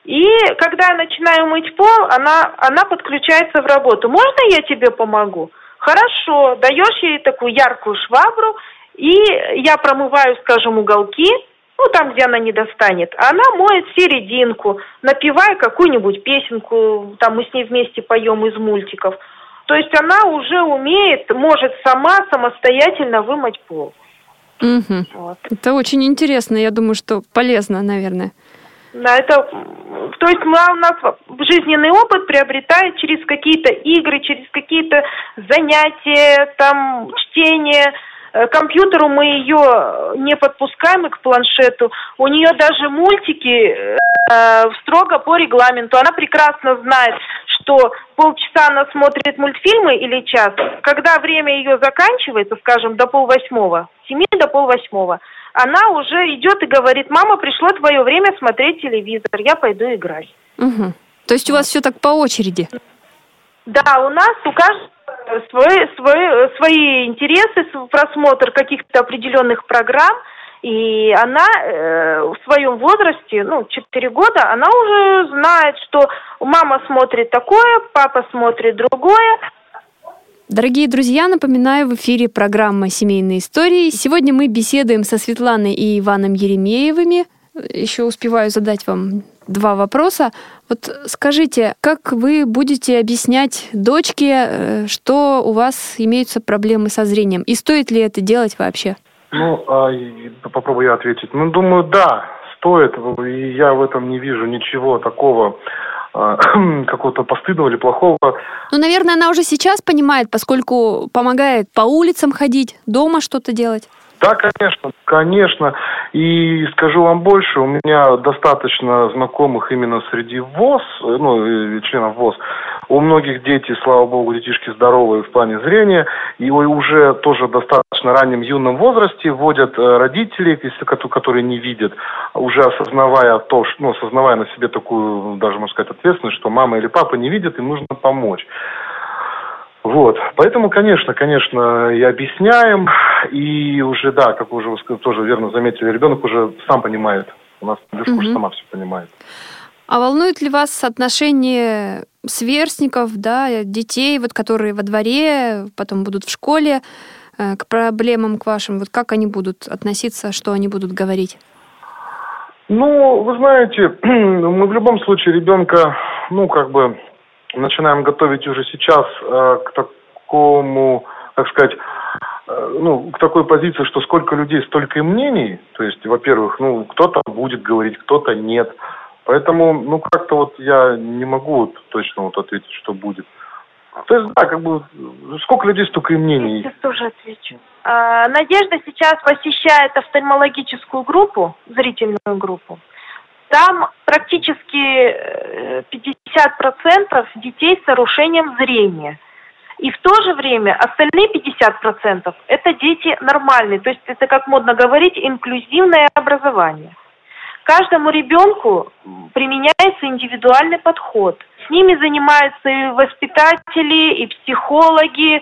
И когда я начинаю мыть пол, она, она подключается в работу. Можно я тебе помогу? Хорошо, даешь ей такую яркую швабру, и я промываю, скажем, уголки, ну, там, где она не достанет. Она моет серединку, напевая какую-нибудь песенку, там мы с ней вместе поем из мультиков. То есть она уже умеет, может сама самостоятельно вымыть пол. Угу. Вот. Это очень интересно, я думаю, что полезно, наверное. Да, это, то есть мы, у нас жизненный опыт приобретает через какие-то игры, через какие-то занятия, там, чтение, Э, компьютеру мы ее не подпускаем и к планшету. У нее даже мультики э, строго по регламенту. Она прекрасно знает, что полчаса она смотрит мультфильмы или час. Когда время ее заканчивается, скажем, до полвосьмого, с семи до полвосьмого, она уже идет и говорит, мама, пришло твое время смотреть телевизор, я пойду играть. Угу. То есть у вас все так по очереди? Да, у нас у каждого свои, свои, свои интересы, просмотр каких-то определенных программ, и она э, в своем возрасте, ну, 4 года, она уже знает, что мама смотрит такое, папа смотрит другое. Дорогие друзья, напоминаю, в эфире программа «Семейные истории». Сегодня мы беседуем со Светланой и Иваном Еремеевыми. Еще успеваю задать вам два вопроса. Вот скажите, как вы будете объяснять дочке, э, что у вас имеются проблемы со зрением? И стоит ли это делать вообще? Ну, а, попробую я ответить. Ну, думаю, да, стоит. И я в этом не вижу ничего такого *clears throat* какого-то постыдного или плохого. Ну, наверное, она уже сейчас понимает, поскольку помогает по улицам ходить, дома что-то делать. Да, конечно, конечно. И скажу вам больше, у меня достаточно знакомых именно среди ВОЗ, ну, членов ВОЗ. У многих дети, слава богу, детишки здоровые в плане зрения, и уже тоже достаточно раннем юном возрасте вводят э, родителей, которые не видят, уже осознавая то, ну, осознавая на себе такую, даже можно сказать, ответственность, что мама или папа не видят, им нужно помочь. Вот, поэтому, конечно, конечно, и объясняем, и уже, да, как вы уже тоже верно заметили, ребенок уже сам понимает. У нас девушка угу. уже сама все понимает. А волнует ли вас отношение сверстников, да, детей, вот, которые во дворе, потом будут в школе, э, к проблемам к вашим? Вот как они будут относиться, что они будут говорить? Ну, вы знаете, *clears throat* мы в любом случае ребенка, ну, как бы начинаем готовить уже сейчас э, к такому, как сказать, э, ну, к такой позиции, что сколько людей, столько и мнений. То есть, во-первых, ну, кто-то будет говорить, кто-то нет. Поэтому, ну, как-то вот я не могу вот точно вот ответить, что будет. То есть, да, как бы, сколько людей, столько и мнений. Я тоже отвечу. А, Надежда сейчас посещает офтальмологическую группу, зрительную группу. Там практически 50% э, детей с нарушением зрения. И в то же время остальные 50% это дети нормальные. То есть это, как модно говорить, инклюзивное образование. Каждому ребенку применяется индивидуальный подход. С ними занимаются и воспитатели, и психологи.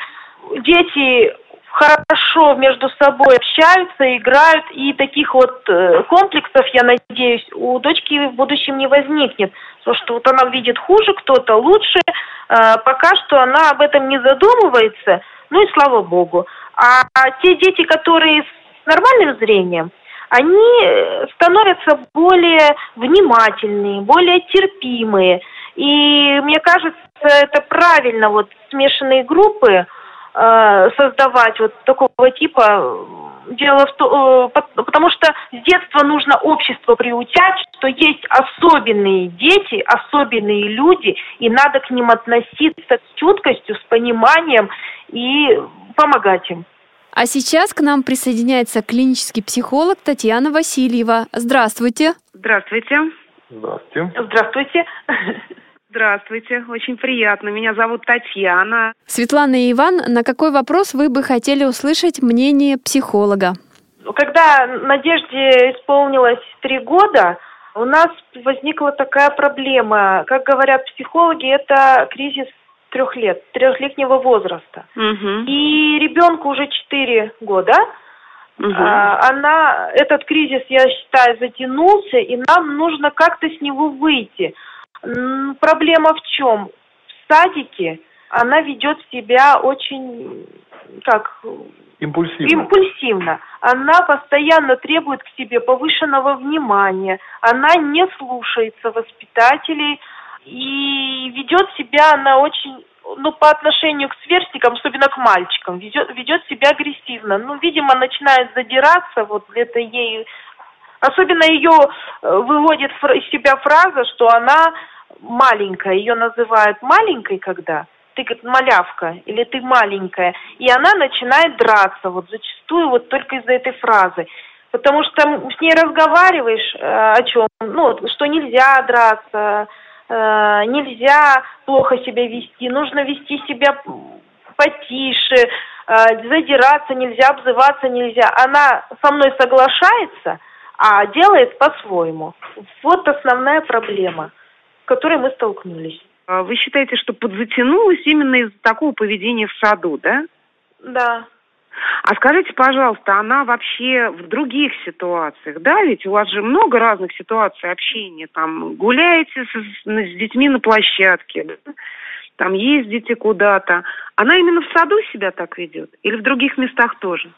Дети хорошо между собой общаются, играют, и таких вот э, комплексов, я надеюсь, у дочки в будущем не возникнет. Потому что вот она видит хуже, кто-то лучше, э, пока что она об этом не задумывается, ну и слава богу. А те дети, которые с нормальным зрением, они э, становятся более внимательные, более терпимые. И мне кажется, это правильно, вот смешанные группы, создавать вот такого типа. Дело в том, э, потому что с детства нужно общество приучать, что есть особенные дети, особенные люди, и надо к ним относиться с чуткостью, с пониманием и помогать им. А сейчас к нам присоединяется клинический психолог Татьяна Васильева. Здравствуйте. Здравствуйте. Здравствуйте. Здравствуйте. Здравствуйте, очень приятно. Меня зовут Татьяна. Светлана и Иван, на какой вопрос вы бы хотели услышать мнение психолога? Когда Надежде исполнилось три года, у нас возникла такая проблема. Как говорят психологи, это кризис трех лет, трехлетнего возраста. Угу. И ребенку уже четыре года. Угу. А, она, этот кризис, я считаю, затянулся, и нам нужно как-то с него выйти. Проблема в чем? В садике она ведет себя очень, как... Импульсивно. Импульсивно. Она постоянно требует к себе повышенного внимания. Она не слушается воспитателей и ведет себя она очень ну, по отношению к сверстникам, особенно к мальчикам, ведет, ведет себя агрессивно. Ну, видимо, начинает задираться, вот это ей... Особенно ее э, выводит из себя фраза, что она маленькая, ее называют маленькой, когда ты как малявка или ты маленькая, и она начинает драться, вот зачастую вот только из-за этой фразы. Потому что с ней разговариваешь э, о чем? Ну, что нельзя драться, э, нельзя плохо себя вести, нужно вести себя потише, э, задираться нельзя, обзываться нельзя. Она со мной соглашается, а делает по-своему. Вот основная проблема, с которой мы столкнулись. А вы считаете, что подзатянулась именно из-за такого поведения в саду, да? Да. А скажите, пожалуйста, она вообще в других ситуациях, да, ведь у вас же много разных ситуаций общения, там гуляете с, с детьми на площадке, да? там ездите куда-то. Она именно в саду себя так ведет или в других местах тоже?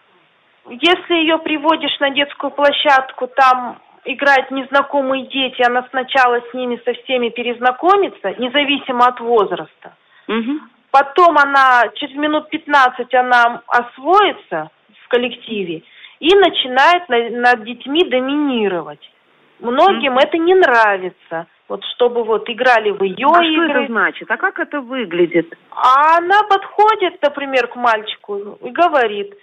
Если ее приводишь на детскую площадку, там играют незнакомые дети, она сначала с ними со всеми перезнакомится, независимо от возраста. Угу. Потом она, через минут 15 она освоится в коллективе и начинает на, над детьми доминировать. Многим mm это не нравится. Вот чтобы вот играли в ее а игры. что это значит? А как это выглядит? А она подходит, например, к мальчику и говорит,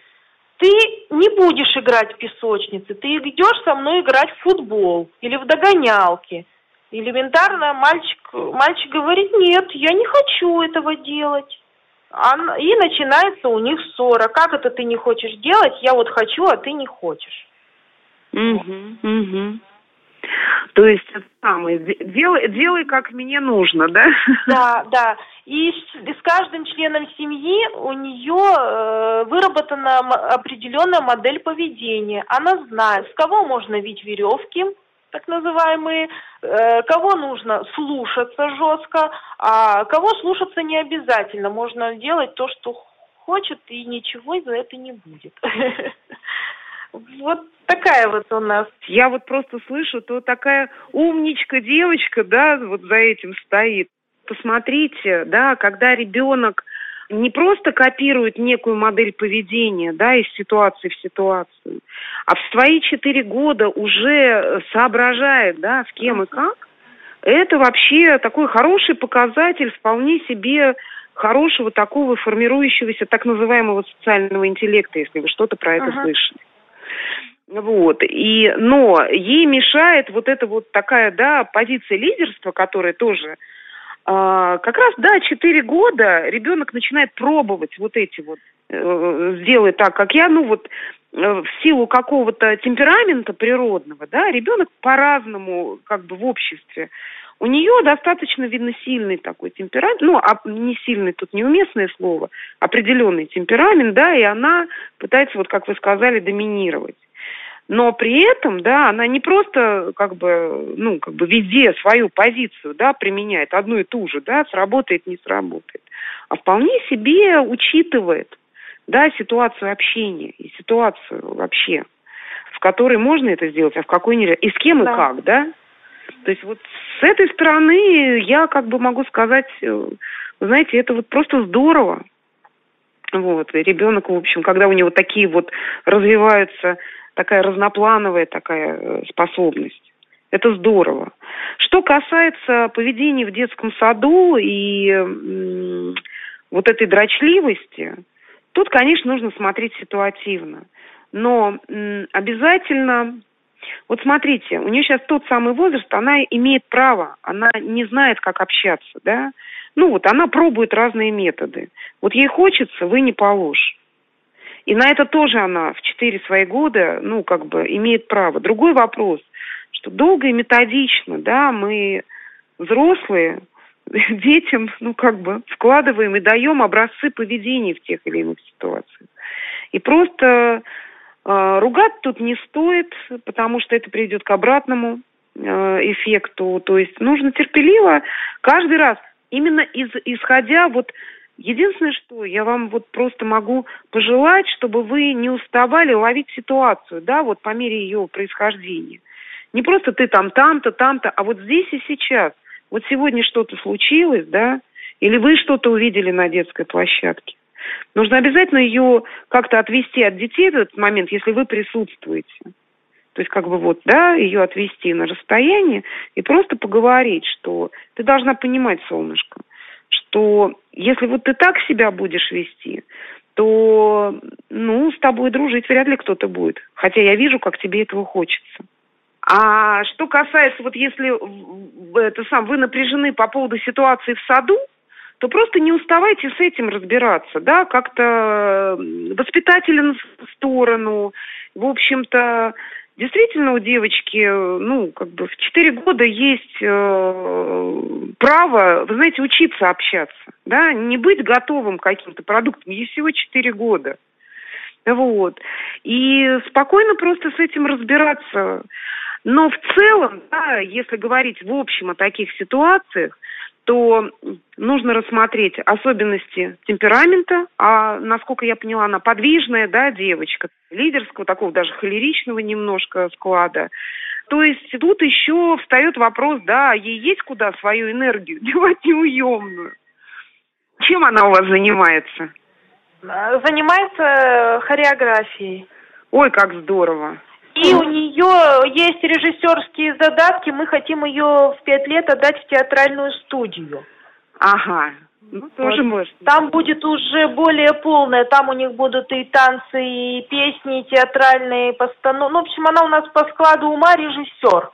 ты не будешь играть в песочнице, ты идешь со мной играть в футбол или в догонялки. Элементарно мальчик, мальчик говорит, нет, я не хочу этого делать. И начинается у них ссора. Как это ты не хочешь делать? Я вот хочу, а ты не хочешь. Угу, угу. То есть самое, делай, делай, как мне нужно, да? Да, да. И с, с каждым членом семьи у нее э, выработана определенная модель поведения. Она знает, с кого можно вить веревки, так называемые, э, кого нужно слушаться жестко, а кого слушаться не обязательно. Можно делать то, что хочет, и ничего за это не будет. *laughs* Вот такая вот у нас. Я вот просто слышу, то такая умничка девочка, да, вот за этим стоит. Посмотрите, да, когда ребенок не просто копирует некую модель поведения, да, из ситуации в ситуацию, а в свои четыре года уже соображает, да, с кем и как, это вообще такой хороший показатель вполне себе хорошего такого формирующегося так называемого социального интеллекта, если вы что-то про это uh-huh. слышали. Вот. И, но ей мешает вот эта вот такая, да, позиция лидерства, которая тоже а, как раз, да, 4 года ребенок начинает пробовать вот эти вот, э, сделать так, как я, ну вот, э, в силу какого-то темперамента природного, да, ребенок по-разному как бы в обществе. У нее достаточно, видно, сильный такой темперамент, ну, а не сильный, тут неуместное слово, определенный темперамент, да, и она пытается, вот как вы сказали, доминировать. Но при этом, да, она не просто как бы, ну, как бы везде свою позицию, да, применяет одну и ту же, да, сработает, не сработает, а вполне себе учитывает, да, ситуацию общения и ситуацию вообще, в которой можно это сделать, а в какой нельзя, и с кем да. и как, да. То есть вот с этой стороны я как бы могу сказать, э, знаете, это вот просто здорово. Вот, и ребенок, в общем, когда у него такие вот развиваются такая разноплановая такая э, способность. Это здорово. Что касается поведения в детском саду и вот этой дрочливости, тут, конечно, нужно смотреть ситуативно. Но обязательно, вот смотрите, у нее сейчас тот самый возраст, она имеет право, она не знает, как общаться, да. Ну вот, она пробует разные методы. Вот ей хочется, вы не положь. И на это тоже она в четыре свои года, ну, как бы, имеет право. Другой вопрос, что долго и методично, да, мы взрослые, *laughs* детям, ну, как бы, вкладываем и даем образцы поведения в тех или иных ситуациях. И просто ругать тут не стоит, потому что это приведет к обратному э, эффекту. То есть нужно терпеливо каждый раз, именно из, исходя вот Единственное, что я вам вот просто могу пожелать, чтобы вы не уставали ловить ситуацию, да, вот по мере ее происхождения. Не просто ты там там-то, там-то, а вот здесь и сейчас. Вот сегодня что-то случилось, да, Или вы что-то увидели на детской площадке. Нужно обязательно ее как-то отвести от детей в этот момент, если вы присутствуете. То есть как бы вот, да, ее отвести на расстояние и просто поговорить, что ты должна понимать, солнышко, что если вот ты так себя будешь вести, то, ну, с тобой дружить вряд ли кто-то будет. Хотя я вижу, как тебе этого хочется. А что касается, вот если это сам, вы напряжены по поводу ситуации в саду, то просто не уставайте с этим разбираться, да, как-то воспитателен в сторону, в общем-то, Действительно, у девочки, ну, как бы в 4 года есть э, право, вы знаете, учиться общаться, да, не быть готовым к каким-то продуктам. Ей всего 4 года. Вот. И спокойно просто с этим разбираться. Но в целом, да, если говорить в общем о таких ситуациях, то нужно рассмотреть особенности темперамента, а насколько я поняла, она подвижная, да, девочка, лидерского, такого даже холеричного немножко склада. То есть тут еще встает вопрос, да, ей есть куда свою энергию *laughs* девать неуемную. Чем она у вас занимается? Занимается хореографией. Ой, как здорово. И у нее есть режиссерские задатки. Мы хотим ее в пять лет отдать в театральную студию. Ага. Ну, тоже вот. можно. Там будет уже более полная. Там у них будут и танцы, и песни, и театральные постановки. Ну, в общем, она у нас по складу ума режиссер.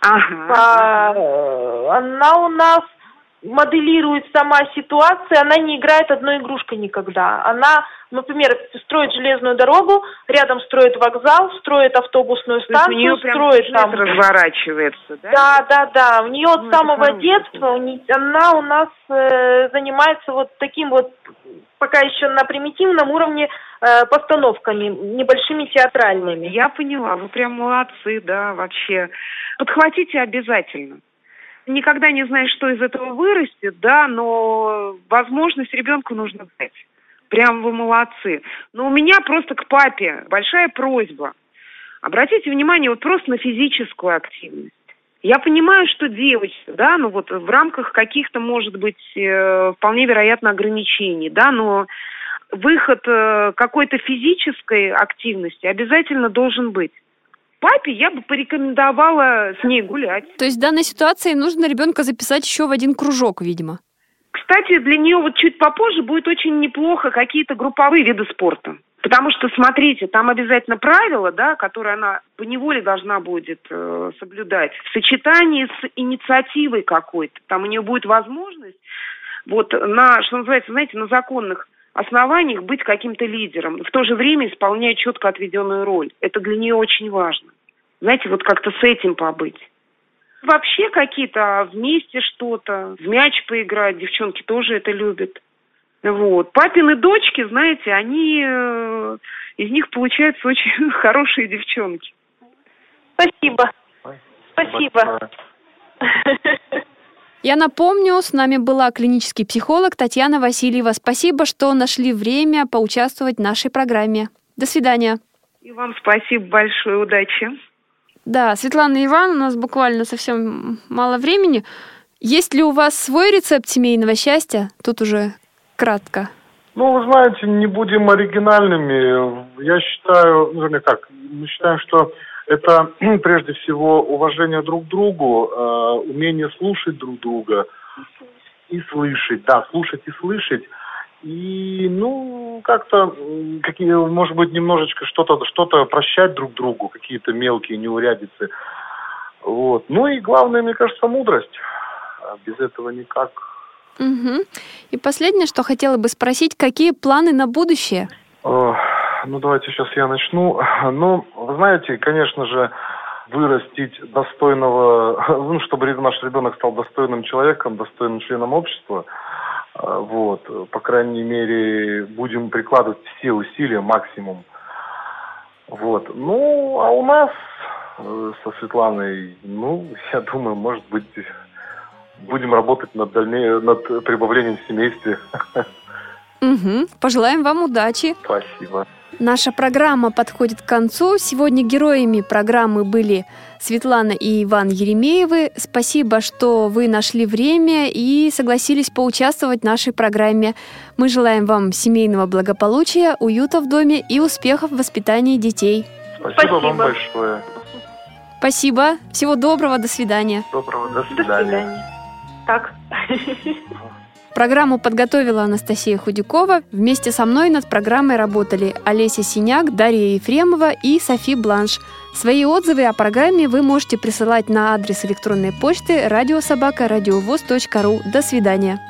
Ага. А, она у нас моделирует сама ситуация, она не играет одной игрушкой никогда. Она, например, строит железную дорогу, рядом строит вокзал, строит автобусную станцию, у нее строит там разворачивается, да? Да, да, да. У нее ну, от самого детства у нее, она у нас э, занимается вот таким вот пока еще на примитивном уровне э, постановками небольшими театральными. Я поняла, вы прям молодцы, да, вообще. Подхватите обязательно никогда не знаешь, что из этого вырастет, да, но возможность ребенку нужно дать. Прям вы молодцы. Но у меня просто к папе большая просьба. Обратите внимание вот просто на физическую активность. Я понимаю, что девочка, да, ну вот в рамках каких-то, может быть, э, вполне вероятно ограничений, да, но выход э, какой-то физической активности обязательно должен быть папе я бы порекомендовала с ней гулять. То есть в данной ситуации нужно ребенка записать еще в один кружок, видимо. Кстати, для нее вот чуть попозже будет очень неплохо какие-то групповые виды спорта. Потому что, смотрите, там обязательно правила, да, которые она по неволе должна будет э, соблюдать, в сочетании с инициативой какой-то. Там у нее будет возможность вот на, что называется, знаете, на законных основаниях быть каким-то лидером, в то же время исполняя четко отведенную роль. Это для нее очень важно. Знаете, вот как-то с этим побыть. Вообще какие-то а вместе что-то, в мяч поиграть, девчонки тоже это любят. Вот. Папины дочки, знаете, они, э, из них получаются очень *laughs* хорошие девчонки. Спасибо. Спасибо. *laughs* Я напомню, с нами была клинический психолог Татьяна Васильева. Спасибо, что нашли время поучаствовать в нашей программе. До свидания. И вам спасибо большое, удачи. Да, Светлана Иван, у нас буквально совсем мало времени. Есть ли у вас свой рецепт семейного счастья? Тут уже кратко. Ну, вы знаете, не будем оригинальными. Я считаю, ну, как, мы считаем, что это *clears throat* прежде всего уважение друг к другу, э, умение слушать друг друга и слышать, да, слушать и слышать. И, ну, как-то, какие, может быть, немножечко что-то что прощать друг другу, какие-то мелкие неурядицы. Вот. Ну и главное, мне кажется, мудрость. А без этого никак. Угу. И последнее, что хотела бы спросить, какие планы на будущее? Ну, давайте сейчас я начну. *laughs* Ну, вы знаете, конечно же, вырастить достойного, *laughs* ну, чтобы наш ребенок стал достойным человеком, достойным членом общества, э, вот, по крайней мере, будем прикладывать все усилия, максимум. Вот. Ну, а у нас э, со Светланой, ну, *laughs* я думаю, может быть, будем работать над, дальнее, над прибавлением в семействе. Угу. Пожелаем вам удачи. Спасибо. Наша программа подходит к концу. Сегодня героями программы были Светлана и Иван Еремеевы. Спасибо, что вы нашли время и согласились поучаствовать в нашей программе. Мы желаем вам семейного благополучия, уюта в доме и успехов в воспитании детей. Спасибо, Спасибо. вам большое. Спасибо. Всего доброго. До свидания. Доброго, до До свидания. свидания. Так. *laughs* Программу подготовила Анастасия Худякова. Вместе со мной над программой работали Олеся Синяк, Дарья Ефремова и Софи Бланш. Свои отзывы о программе вы можете присылать на адрес электронной почты радиособака радиовоз.ру. До свидания.